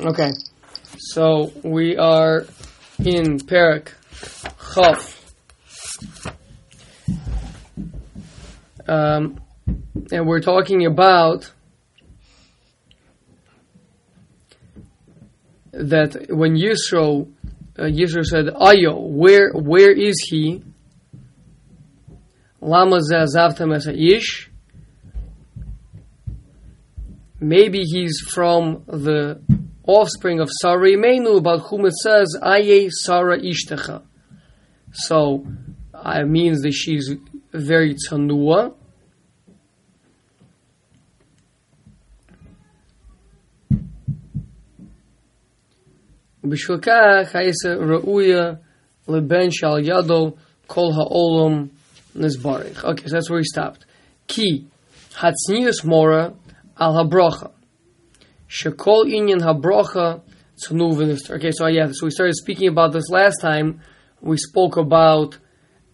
Okay, so we are in Perak Chaf. Um, and we're talking about that when Yisro, uh, Yisro said, Ayo, where, where is he? Lama zazavtam as ish. Maybe he's from the offspring of Sarah Imenu, about whom it says, Aye Sarah Ishtecha. So, it means that she's very tsanua. בשביל כך, הייסה ראויה לבן שעל ידו כל העולם נסברך. Okay, so that's where he stopped. כי הצניעס מורה al habrocha. Shekol inyan habrocha tznu. Okay, so yeah, so we started speaking about this last time. We spoke about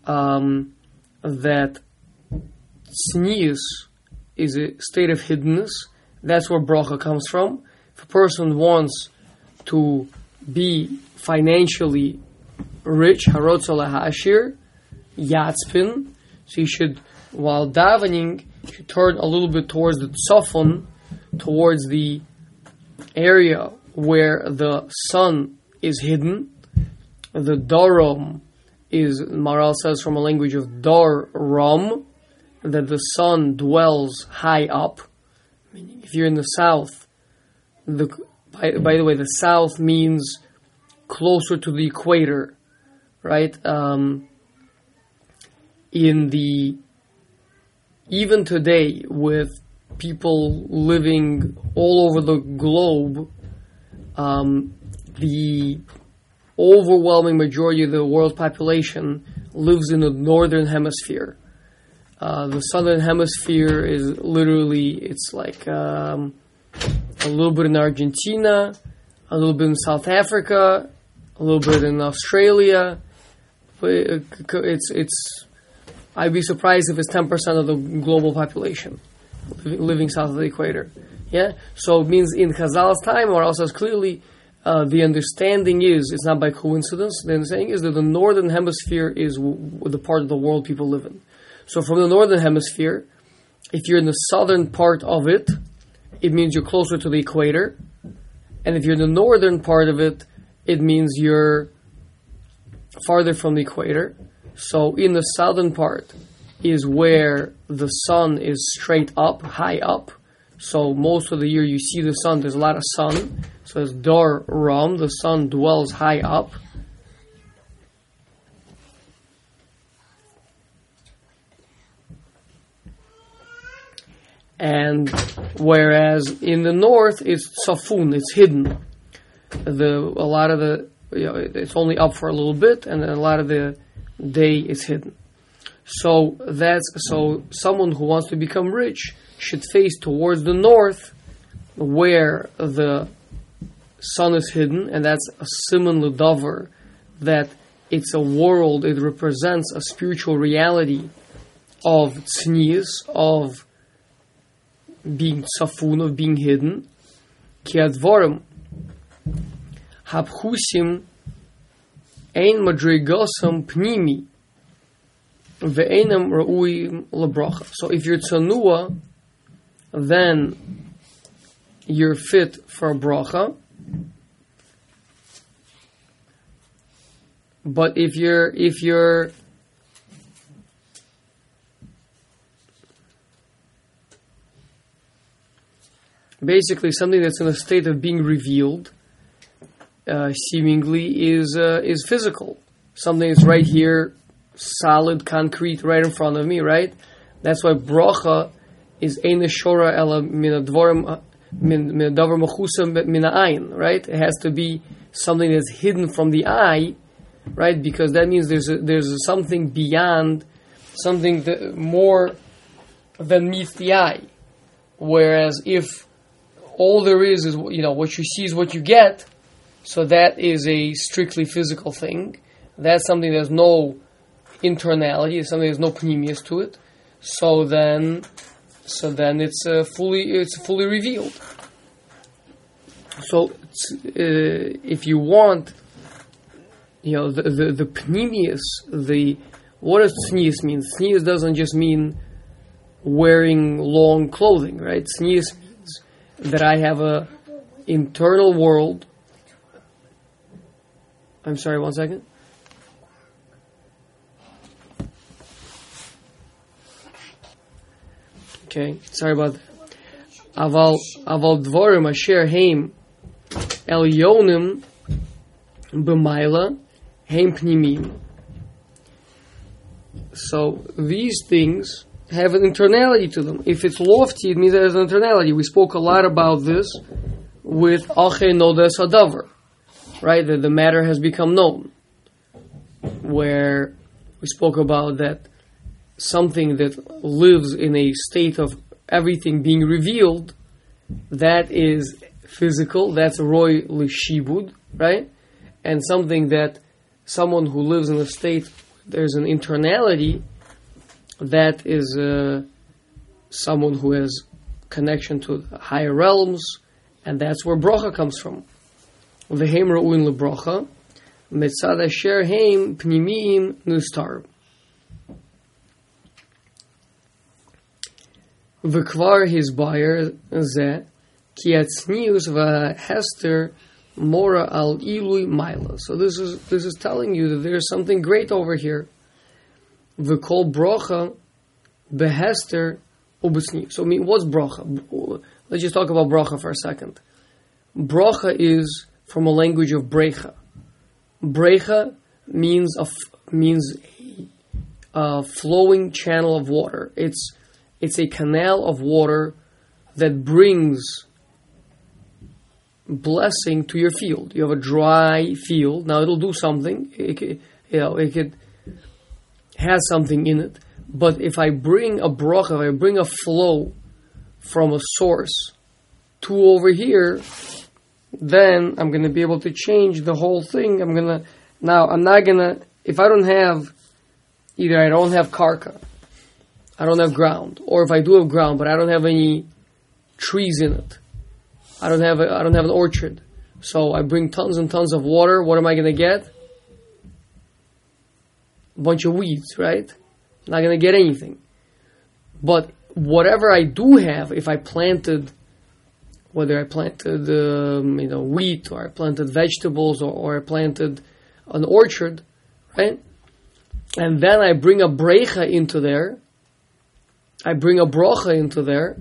um, that tznius is a state of hiddenness. That's where bracha comes from. If a person wants to be financially rich, harotzola hashir, yatspin, so you should, while davening, you should turn a little bit towards the tzofon, towards the area where the sun is hidden. The darom is, Maharal says from a language of dar ram, that the sun dwells high up. If you're in the south, the, by, by the way, the south means closer to the equator, right? Um, in the even today with people living all over the globe, um, the overwhelming majority of the world population lives in the northern hemisphere. Uh, the southern hemisphere is literally it's like um, a little bit in Argentina, a little bit in South Africa, a little bit in Australia. It's it's I'd be surprised if it's ten percent of the global population living, south of the equator. Yeah, so it means in Chazal's time, or as clearly. Uh, the understanding is it's not by coincidence. The understanding is that the northern hemisphere is w- the part of the world people live in. So from the northern hemisphere, if you're in the southern part of it, it means you're closer to the equator. And if you're in the northern part of it, it means you're farther from the equator. So in the southern part is where the sun is straight up, high up. So most of the year you see the sun, there's a lot of sun. So it's Dar Ram, the sun dwells high up. And whereas in the north it's Safun, it's hidden. The a lot of the you know, it's only up for a little bit, and a lot of the day is hidden. So that's so someone who wants to become rich should face towards the north, where the sun is hidden, and that's a simon ledover, that it's a world. It represents a spiritual reality of tznius, of being safun, of being hidden. Kiadvorim habchusim ein madrigosam pnimi ve'enam ra'ui lebracha. So if you're tzanua, then you're fit for bracha. But if you're if you're basically something that's in a state of being revealed, uh, seemingly is uh, is physical. Something that's right here, solid, concrete, right in front of me. Right. That's why bracha is ein shora ela min advarim min davar mechusa min. Right. It has to be something that's hidden from the eye. Right. Because that means there's a, there's something beyond, something that more than meets the eye. Whereas if all there is is you know what you see is what you get so that is a strictly physical thing that's something there's no internality it's something there's no pnimius to it so then so then it's uh, fully it's fully revealed So, uh, if you want, you know, the the, the pnimius, the what does tznius mean? Tznius doesn't just mean wearing long clothing, right? Tznius means that I have a internal world. I'm sorry, one second. Okay, sorry about that. Aval aval dvorim asher heim elyonim b'mayla heim pnimim. So these things have an internality to them. If it's lofty, it means there's an internality. We spoke a lot about this with Ache Hadavar, right? That the matter has become known. Where we spoke about that something that lives in a state of everything being revealed, that is physical, that's Roy Lishibud, right? And something that someone who lives in a state, there's an internality, that is uh, someone who has connection to higher realms, and that's where bracha comes from. V'heim ra'uin lebracha, mitzad asher heim pnimim nustar. V'kvar his buyer ze ki atznius v'hester mora al ilui maila. So this is this is telling you that there's something great over here V'kol bracha behester ubesni. So I mean, what's bracha? Let's just talk about bracha for a second. Bracha is from a language of brecha. Brecha means a means a, a flowing channel of water. It's it's a canal of water that brings blessing to your field. You have a dry field. Now it'll do something. It, you know, it could has something in it. But if I bring a bracha, if I bring a flow from a source to over here, then I'm going to be able to change the whole thing. I'm going to, now I'm not going to, if I don't have, either I don't have karka, I don't have ground, or if I do have ground, but I don't have any trees in it, I don't have a, I don't have an orchard. So I bring tons and tons of water. What am I to get? A bunch of weeds, right? Not to get anything. But whatever I do have, if I planted, whether I planted um, you know wheat or I planted vegetables or, or I planted an orchard, right? And then I bring a brecha into there, I bring a brocha into there,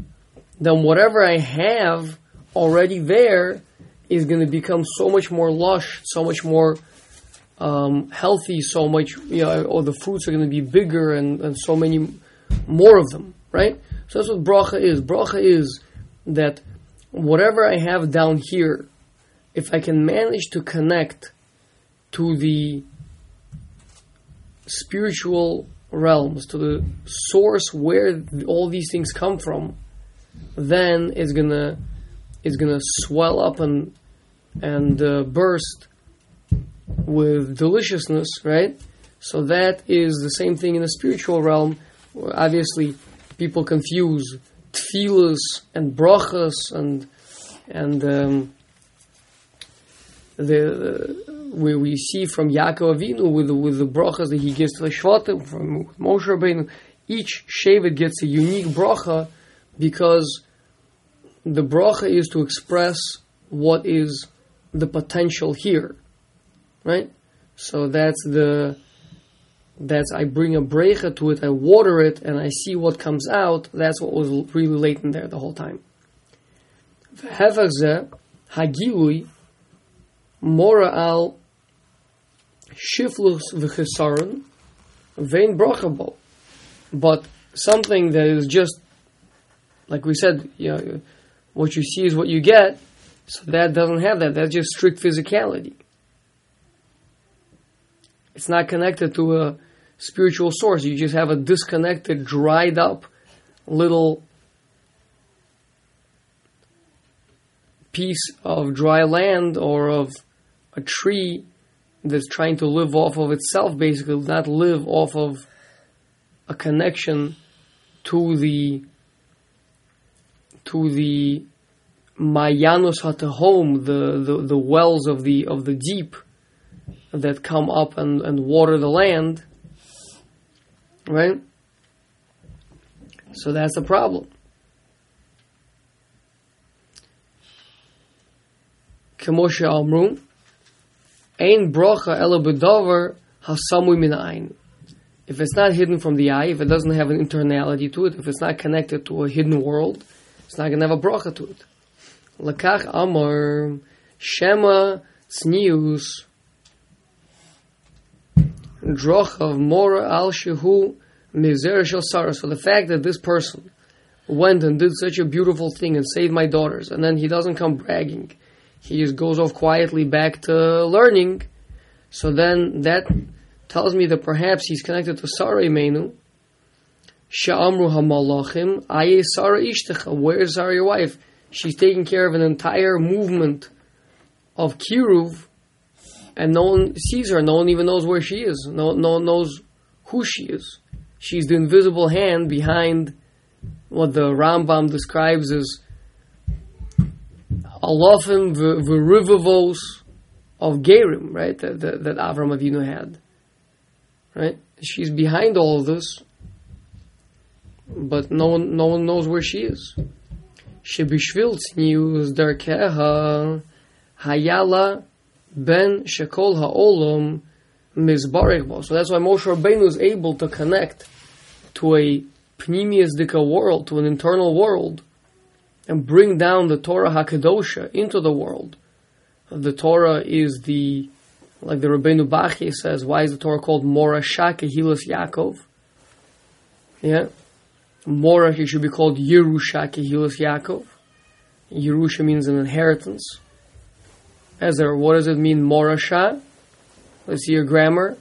then whatever I have already there is going to become so much more lush, so much more um, healthy so much, you know, or the fruits are going to be bigger and, and so many more of them, right? So that's what bracha is. Bracha is that whatever I have down here, if I can manage to connect to the spiritual realms, to the source where all these things come from, then it's gonna it's gonna swell up and and uh, burst with deliciousness, right? So that is the same thing in the spiritual realm. Obviously, people confuse tefillas and brachas and and um, the we, we see from Yaakov Avinu with the, with the brachas that he gives to the Shvatim from Moshe Rabbeinu. Each Shevet gets a unique bracha because the bracha is to express what is the potential here right? So that's the that's I bring a brecha to it, I water it, and I see what comes out. That's what was really latent there the whole time. hagilui mora al shiflus v'chesaron vein brachabo. But something that is just like we said, you know, what you see is what you get. So that doesn't have that. That's just strict physicality. It's not connected to a spiritual source. You just have a disconnected, dried up little piece of dry land or of a tree that's trying to live off of itself, basically, not live off of a connection to the to the Mayanus home the, the, the wells of the of the deep that come up and, and water the land. Right? So that's the problem. Kemoshe Amru, Ein brocha ela bedover hasamui min ein. If it's not hidden from the eye, if it doesn't have an internality to it, if it's not connected to a hidden world, it's not going to have a bracha to it. Lakach Amar Shema Tznius Droch of Mora Al Shehu Mizer Shel. So the fact that this person went and did such a beautiful thing and saved my daughters, and then he doesn't come bragging, he just goes off quietly back to learning. So then that tells me that perhaps he's connected to Sarah Imeinu. Sha'amru hamalachim aye Sarah ishtecha. Where is Sarah your wife? She's taking care of an entire movement of kiruv, and no one sees her. No one even knows where she is. No, no one knows who she is. She's the invisible hand behind what the Rambam describes as alofim v'rivavos of Gerim, right? That, that, that Avram Avinu had, right? She's behind all of this, but no one, no one knows where she is. Shebishvil tznius darkeha hayala ben shekol ha'olam mizbarech So that's why Moshe Rabbeinu is able to connect to a pnimius dika world, to an internal world, and bring down the Torah Hakadosha into the world. The Torah is the, like the Rabbeinu Bachya says, why is the Torah called Morasha Kehilas Yaakov? Yeah. Morah, it should be called Yerusha Kehilas Yaakov. Yerusha means an inheritance. There, what does it mean, Morasha? Let's see your grammar.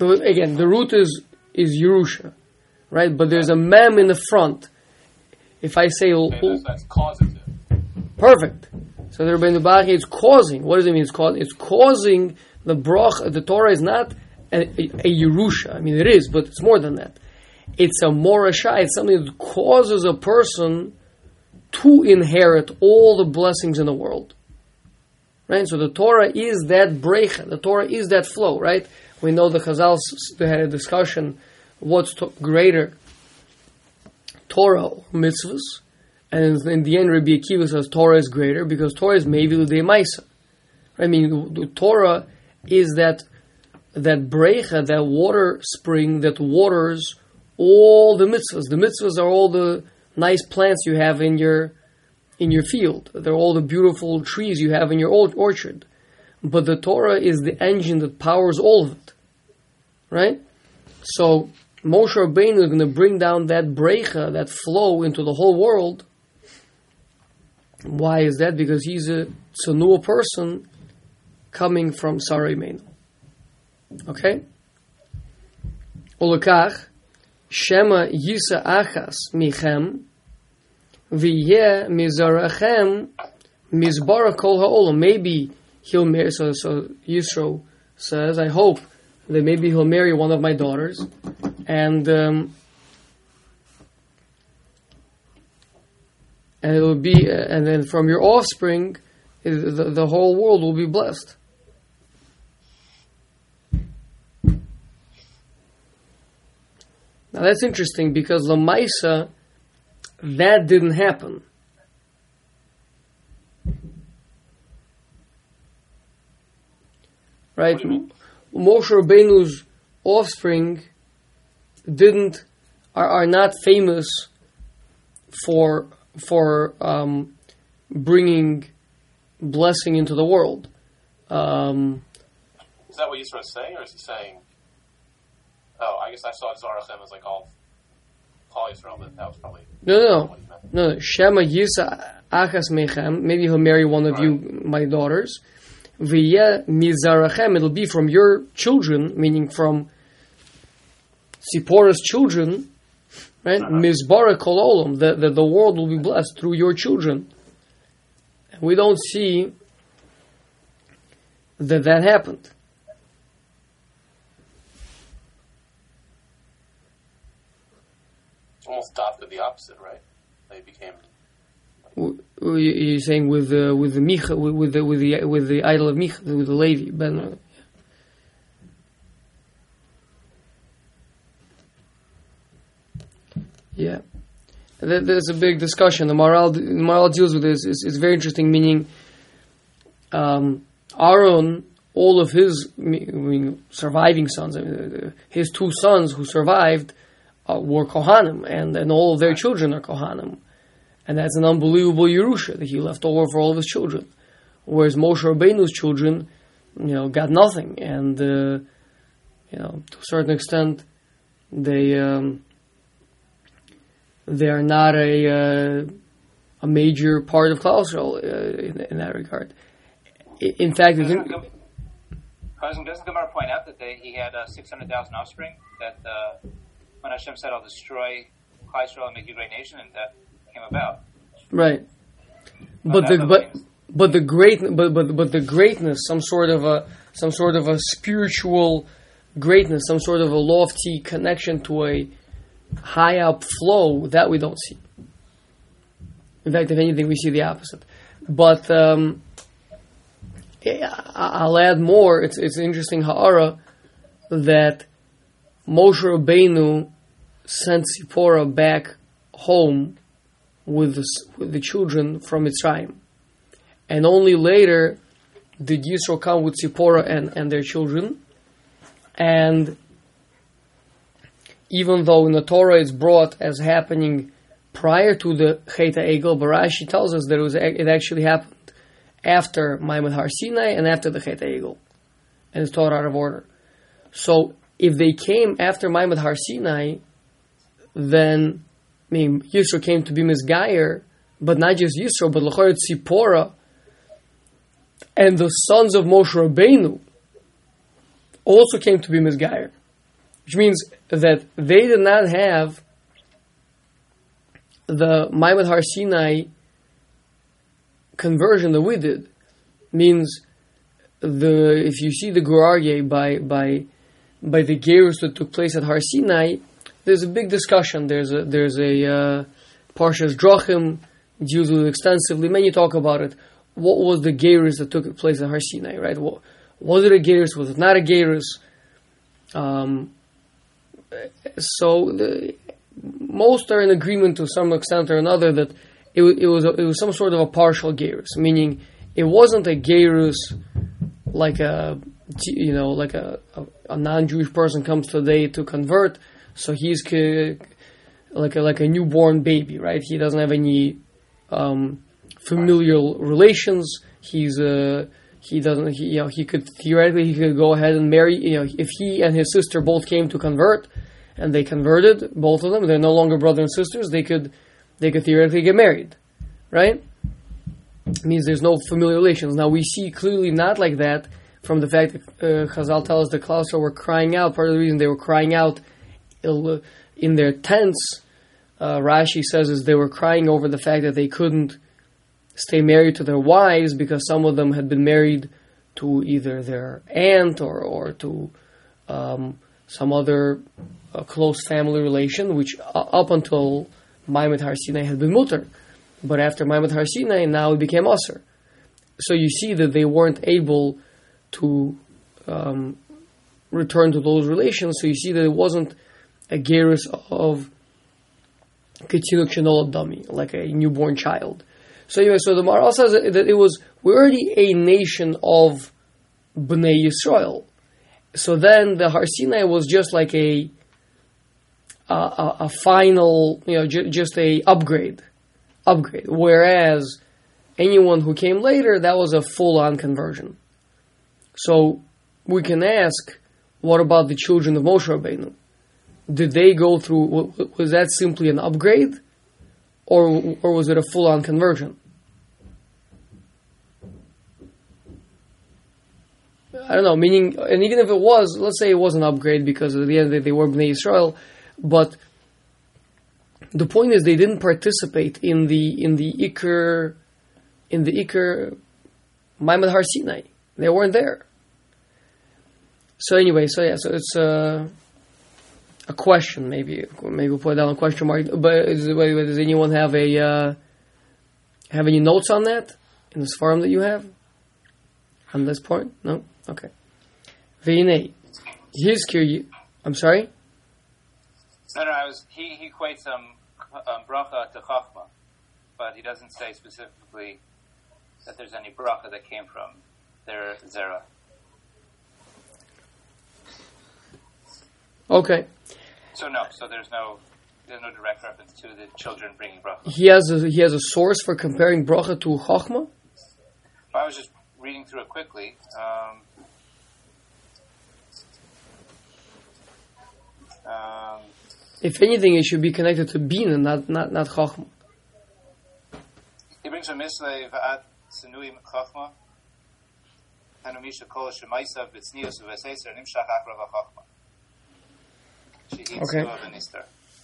Again, the root is is Yerusha, right? But there's a mem in the front. If I say okay, that's, oh, causative. Perfect. So the Rebbeinu Bachya is causing. What does it mean? It's causing. It's causing the brach. The Torah is not a, a, a Yerusha. I mean, it is, but it's more than that. It's a morasha. It's something that causes a person to inherit all the blessings in the world. Right? So the Torah is that brecha. The Torah is that flow, right? We know the Chazal they had a discussion what's to- greater, Torah or mitzvahs. And in the end, Rabbi Akiva says Torah is greater because Torah is maybe the Maisa. I mean, the Torah is that that brecha, that water spring that waters all the mitzvahs. The mitzvahs are all the nice plants you have in your in your field. They're all the beautiful trees you have in your orchard. But the Torah is the engine that powers all of it. Right? So Moshe Rabbeinu is going to bring down that brecha, that flow into the whole world. Why is that? Because he's a tzanua person coming from Sarai. Okay? Ulakach, Shema Yisa Achas Michem, V'yeh Mizarachem Mizbara Kol Ha'olam. Maybe he'll marry, so, so Yisro says, I hope that maybe he'll marry one of my daughters, and um, and it will be, uh, and then from your offspring, the, the whole world will be blessed. Now that's interesting because Lamaisa, that didn't happen. Right? Moshe Rabbeinu's offspring didn't are, are not famous for for um, bringing blessing into the world. Um, is that what Yisro is saying, or is he saying? Oh, I guess I saw Zarachem as like all all Yisrael, but that was probably no, no, no, no. Shema Yisa Achas Mechem. Maybe he'll marry one of right. you, my daughters. V'yeh mizarachem, it'll be from your children, meaning from Sipporah's children, right? Uh-huh. Mizbara kololam, that the world will be blessed through your children. We don't see that that happened. Almost stopped at the opposite, right? They became. You're saying with the with the Micha with, the with the with the idol of Micha with the Levi Ben. Yeah, there's a big discussion. The Maharal the Maharal deals with this. It's, it's very interesting. Meaning, um, Aaron, all of his I mean, surviving sons, I mean, his two sons who survived uh, were Kohanim, and, and all of their children are Kohanim. And that's an unbelievable Yerusha that he left over for all of his children. Whereas Moshe Rabbeinu's children, you know, got nothing. And, uh, you know, to a certain extent, they, um, they are not a, uh, a major part of Klal uh, in, in, that regard. In fact, doesn't, doesn't, doesn't Gemara point out that they, he had uh, 600,000 offspring that uh, when Hashem said, "I'll destroy Israel and make you a great nation," and that came about. Right. But the but but the great but, but but the greatness, some sort of a some sort of a spiritual greatness, some sort of a lofty connection to a high up flow that we don't see. In fact, if anything, we see the opposite. But um, yeah, I'll add more. It's it's interesting ha'ara that Moshe Rabbeinu sent Zipporah back home with the, with the children from Mitzrayim. And only later did Yisro come with Zipporah and, and their children. And even though in the Torah it's brought as happening prior to the Cheta Egel, Barashi tells us that it, was, it actually happened after Maimon Har Sinai and after the Cheta Egel. And it's taught out of order. So if they came after Maimon Har Sinai, then I mean Yisro came to be Misgayer, but not just Yisro, but Lachor Tzipora and the sons of Moshe Rabbeinu also came to be Misgayer. Which means that they did not have the Maimon Har Sinai conversion that we did. Means the if you see the Gur Aryeh by by by the gerus that took place at Har Sinai, there's a big discussion. There's a there's a uh, Parshas Drachim deals with it extensively. Many talk about it. What was the gerus that took place at Har Sinai? Right? What, was it a gerus? Was it not a gerus? Um, so the, most are in agreement to some extent or another that it, it was a, it was some sort of a partial gerus, meaning it wasn't a gerus like a you know, like a, a, a non-Jewish person comes today to convert, so he's like a, like a newborn baby, right? He doesn't have any um, familial relations. He's a uh, he doesn't he, you know he could theoretically he could go ahead and marry you know if he and his sister both came to convert and they converted both of them they're no longer brother and sisters they could they could theoretically get married right it means there's no familial relations now we see clearly not like that from the fact that uh, Chazal tells us the Klausel were crying out. Part of the reason they were crying out in their tents, uh, Rashi says, is they were crying over the fact that they couldn't stay married to their wives because some of them had been married to either their aunt or, or to um, some other uh, close family relation, which uh, up until Maimet Har Sinai had been mutter. But after Maimet Har Sinai, now it became usr. So you see that they weren't able to um, return to those relations. So you see that it wasn't a gerus of Ketinuk Shenol dummy, like a newborn child. So anyway, so the Maharal says that it was we're already a nation of Bnei Yisrael. So then the Har Sinai was just like a a, a, a final, you know, ju- just a upgrade, upgrade. Whereas anyone who came later, that was a full on conversion. So we can ask, what about the children of Moshe Rabbeinu? Did they go through? Was that simply an upgrade, or or was it a full-on conversion? I don't know. Meaning, and even if it was, let's say it was an upgrade because at the end of the day they were Bnei Israel, but the point is they didn't participate in the in the Iker in the Iker Maimad Har Sinai. They weren't there. So anyway, so yeah, so it's uh, a question, maybe maybe we'll put down a question mark. But is, does anyone have a uh, have any notes on that in this forum that you have on this point? No. Okay. Veinei, hizkir. I'm sorry. No, no, I was. He he equates um, um bracha to chachma, but he doesn't say specifically that there's any bracha that came from their zera. Okay. So no, so there's no there's no direct reference to the children bringing bracha. He has a, he has a source for comparing bracha to chachma. I was just reading through it quickly. Um, um, If anything, it should be connected to bina, not not not chachma. he brings a misle v'ad sinui chachma. Hanu misha kol shemaisav b'tznius v'seser nimshach akra v'chachma. She eats Okay.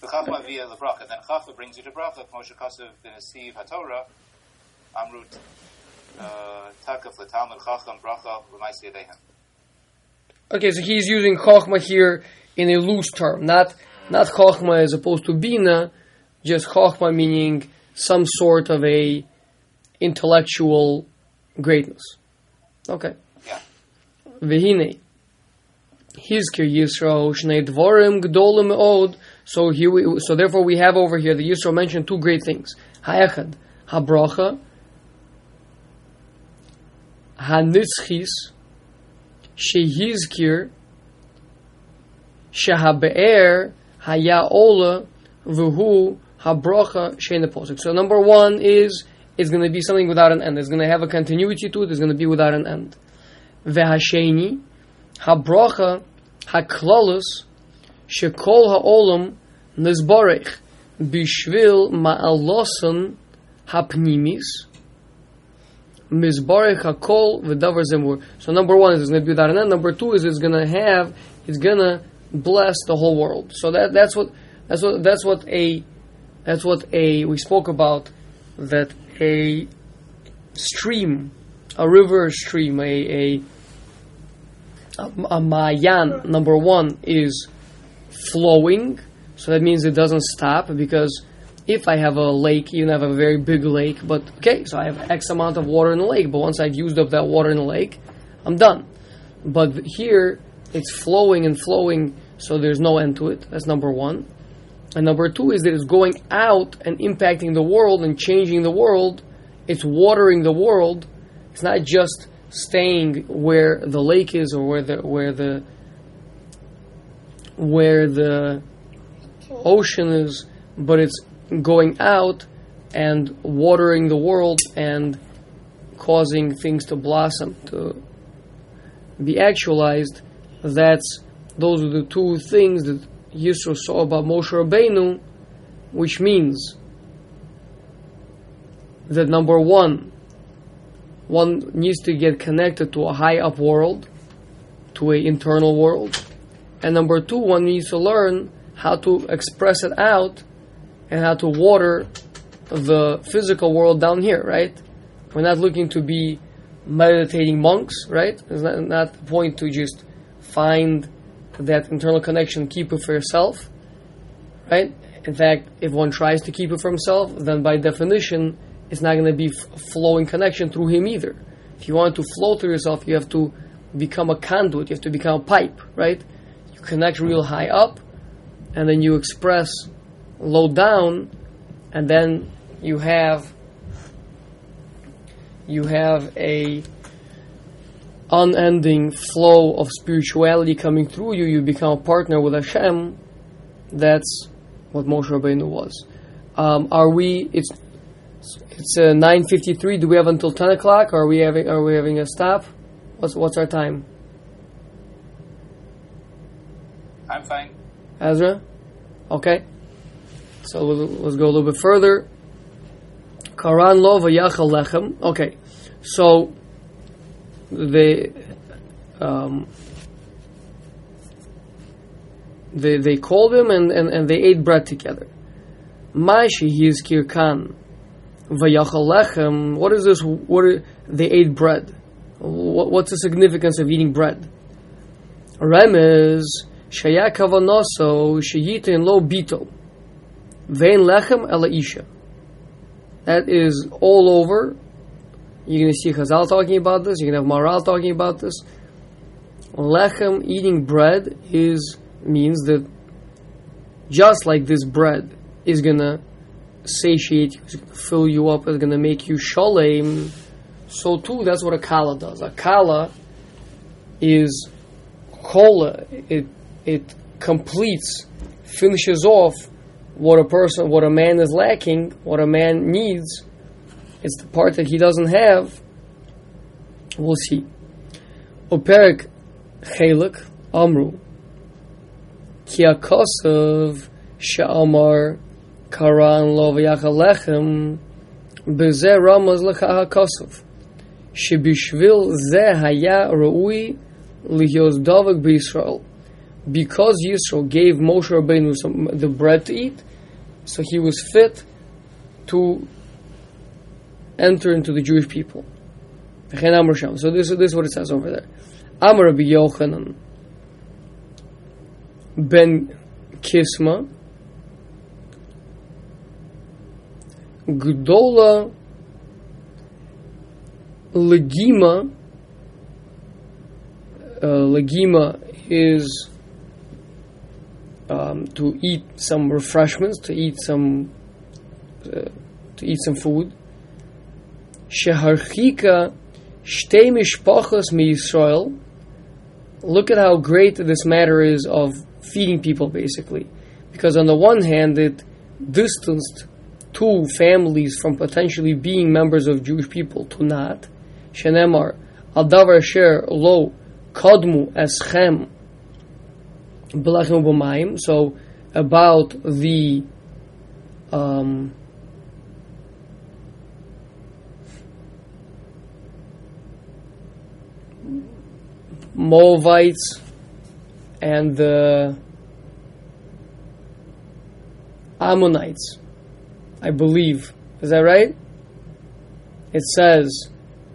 V'chachma via lebracha. Then chachma brings you to bracha. Moshe Kasev b'nesiv haTorah. Amrut uh, takaf l'talmud chacham bracha yadehem. Okay, so he's using chachma here in a loose term, not not chachma as opposed to bina, just chachma meaning some sort of a intellectual greatness. Okay. Yeah. Vehine. Hizkir Yisro Shnei Dvorim Gdolim Meod. So here we, so therefore we have over here the Yisro mentioned two great things. Hayachad, Habracha, Hanitzchis, Shehizkir, Shehabe'er, Haya Ola, Vuhu, Habracha, Shein Posik. So number one is, it's going to be something without an end. It's going to have a continuity to it. It's going to be without an end. Vehasheni, Habracha, Haklalus, Shekol Ha'olam, Nizborech, Bishvil Ma'alosan, Hapnimis, Mizbarech Hakol V'davar Zemur. So number one is it's going to be an. Number two is it's going to have, it's going to bless the whole world. So that that's what that's what that's what a that's what a we spoke about that a stream, a river stream, a a a mayan number one is flowing. So that means it doesn't stop because if I have a lake, even have a very big lake, but okay, so I have X amount of water in the lake, but once I've used up that water in the lake, I'm done. But here, it's flowing and flowing, so there's no end to it. That's number one. And number two is that it's going out and impacting the world and changing the world. It's watering the world. It's not just staying where the lake is or where the where the where the ocean is, but it's going out and watering the world and causing things to blossom, to be actualized. That's those are the two things that Yisro saw about Moshe Rabbeinu, which means that number one, one needs to get connected to a high up world, to a internal world, and number two, one needs to learn how to express it out and how to water the physical world down here, right? We're not looking to be meditating monks, right? It's not, not the point to just find that internal connection, keep it for yourself, right? In fact, if one tries to keep it for himself, then by definition, it's not going to be flowing connection through him either. If you want to flow through yourself, you have to become a conduit, you have to become a pipe, right? You connect real high up, and then you express low down, and then you have you have a unending flow of spirituality coming through you. You become a partner with Hashem. That's what Moshe Rabbeinu was. Um, are we? It's it's uh, nine fifty three. Do we have until ten o'clock? Or are we having? Are we having a stop? What's what's our time? I'm fine. Ezra? Okay. So we'll, let's go a little bit further. Karan lo v'yachal lechem. Okay. So they um, they they called him and, and, and they ate bread together. Maishi is kirkan Vayachalechem. What is this? What are, they ate bread. What, what's the significance of eating bread? Remez shayita in lo bito vein lechem elaisha. That is all over. You're going to see Chazal talking about this. You're going to have Maharal talking about this. Lechem, eating bread, is means that just like this bread is going to satiate you, fill you up, it's going to make you shalem, so too that's what a kala does. A kala is kola. It it completes, finishes off what a person, what a man is lacking, what a man needs. It's the part that he doesn't have. We'll see. Operik chelik amru ki akosav she'amar Karan lo v'yachalechim b'zeh ramaz lecha hakosov shebishvil ze haya roui lihyos davik b'Yisrael. Because Yisrael gave Moshe Rabbeinu some, the bread to eat so he was fit to enter into the Jewish people. So this, this is what it says over there. Amar Rabbi Yochanan ben Kisma Gdola Legima Legima is um, to eat some refreshments, to eat some uh, to eat some food. Sheharchika shtei. Look at how great this matter is of feeding people, basically, because on the one hand it distanced two families from potentially being members of Jewish people to not. Shenemar al davar asher lo kadmu eschem Belachim b'mayim. So about the um, Moavites and the Ammonites, I believe. Is that right? It says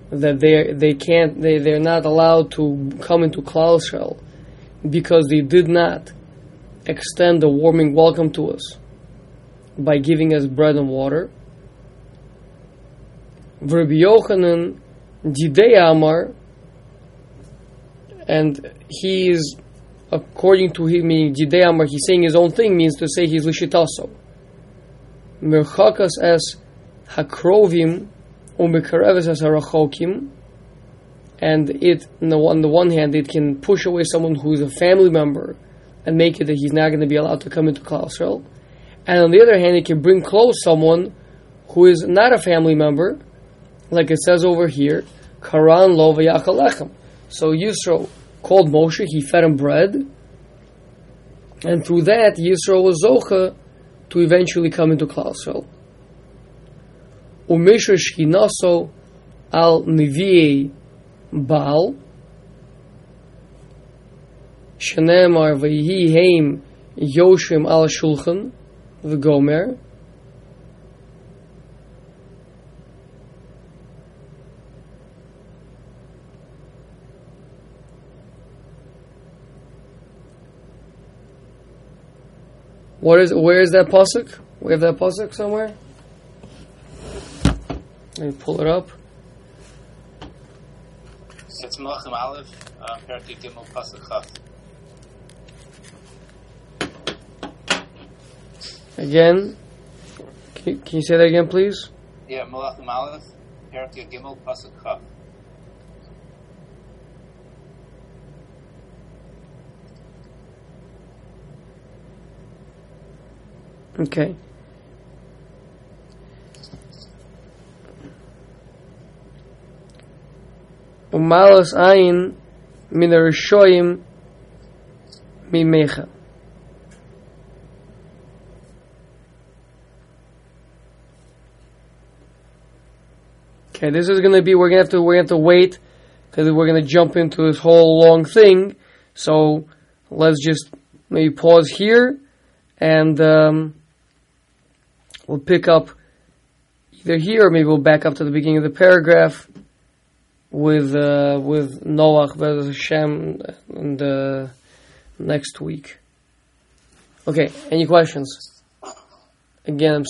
that they they can't they they're not allowed to come into Klal because they did not extend a warming welcome to us by giving us bread and water. Rabbi Yochanan Amar, and he is, according to him, meaning Amar, he's saying his own thing, means to say he's Lishitaso. Merchakas as Hakrovim, Umekareves as Harachokim, and it on the, on the one hand it can push away someone who is a family member and make it that he's not going to be allowed to come into Klal and on the other hand it can bring close someone who is not a family member like it says over here Karan lo v'yachalechem so Yisro called Moshe he fed him bread and through that Yisro was Zocha to eventually come into Klal Yisrael. Shchinaso al Nevi'ei Baal, Shenemar v'yihi heim Yoshim al Shulchan, v'gomer, What is? Where is that pasuk? We have that pasuk somewhere. Let me pull it up. It's Malachim Aleph, uh, Perkei Gimel Pasuk Chaf. Again, can, can you say that again, please? Yeah, Malachim Aleph, Perkei Gimel Pasuk Chaf. Okay. Umalas ayin min rishoyim mimecha. Okay, this is going to be. We're going to have to. We're going to have to wait because we're going to jump into this whole long thing. So let's just maybe pause here, and um, we'll pick up either here or maybe we'll back up to the beginning of the paragraph with uh, with Noach, Bez Hashem, and uh, next week. Okay, any questions? Again, I'm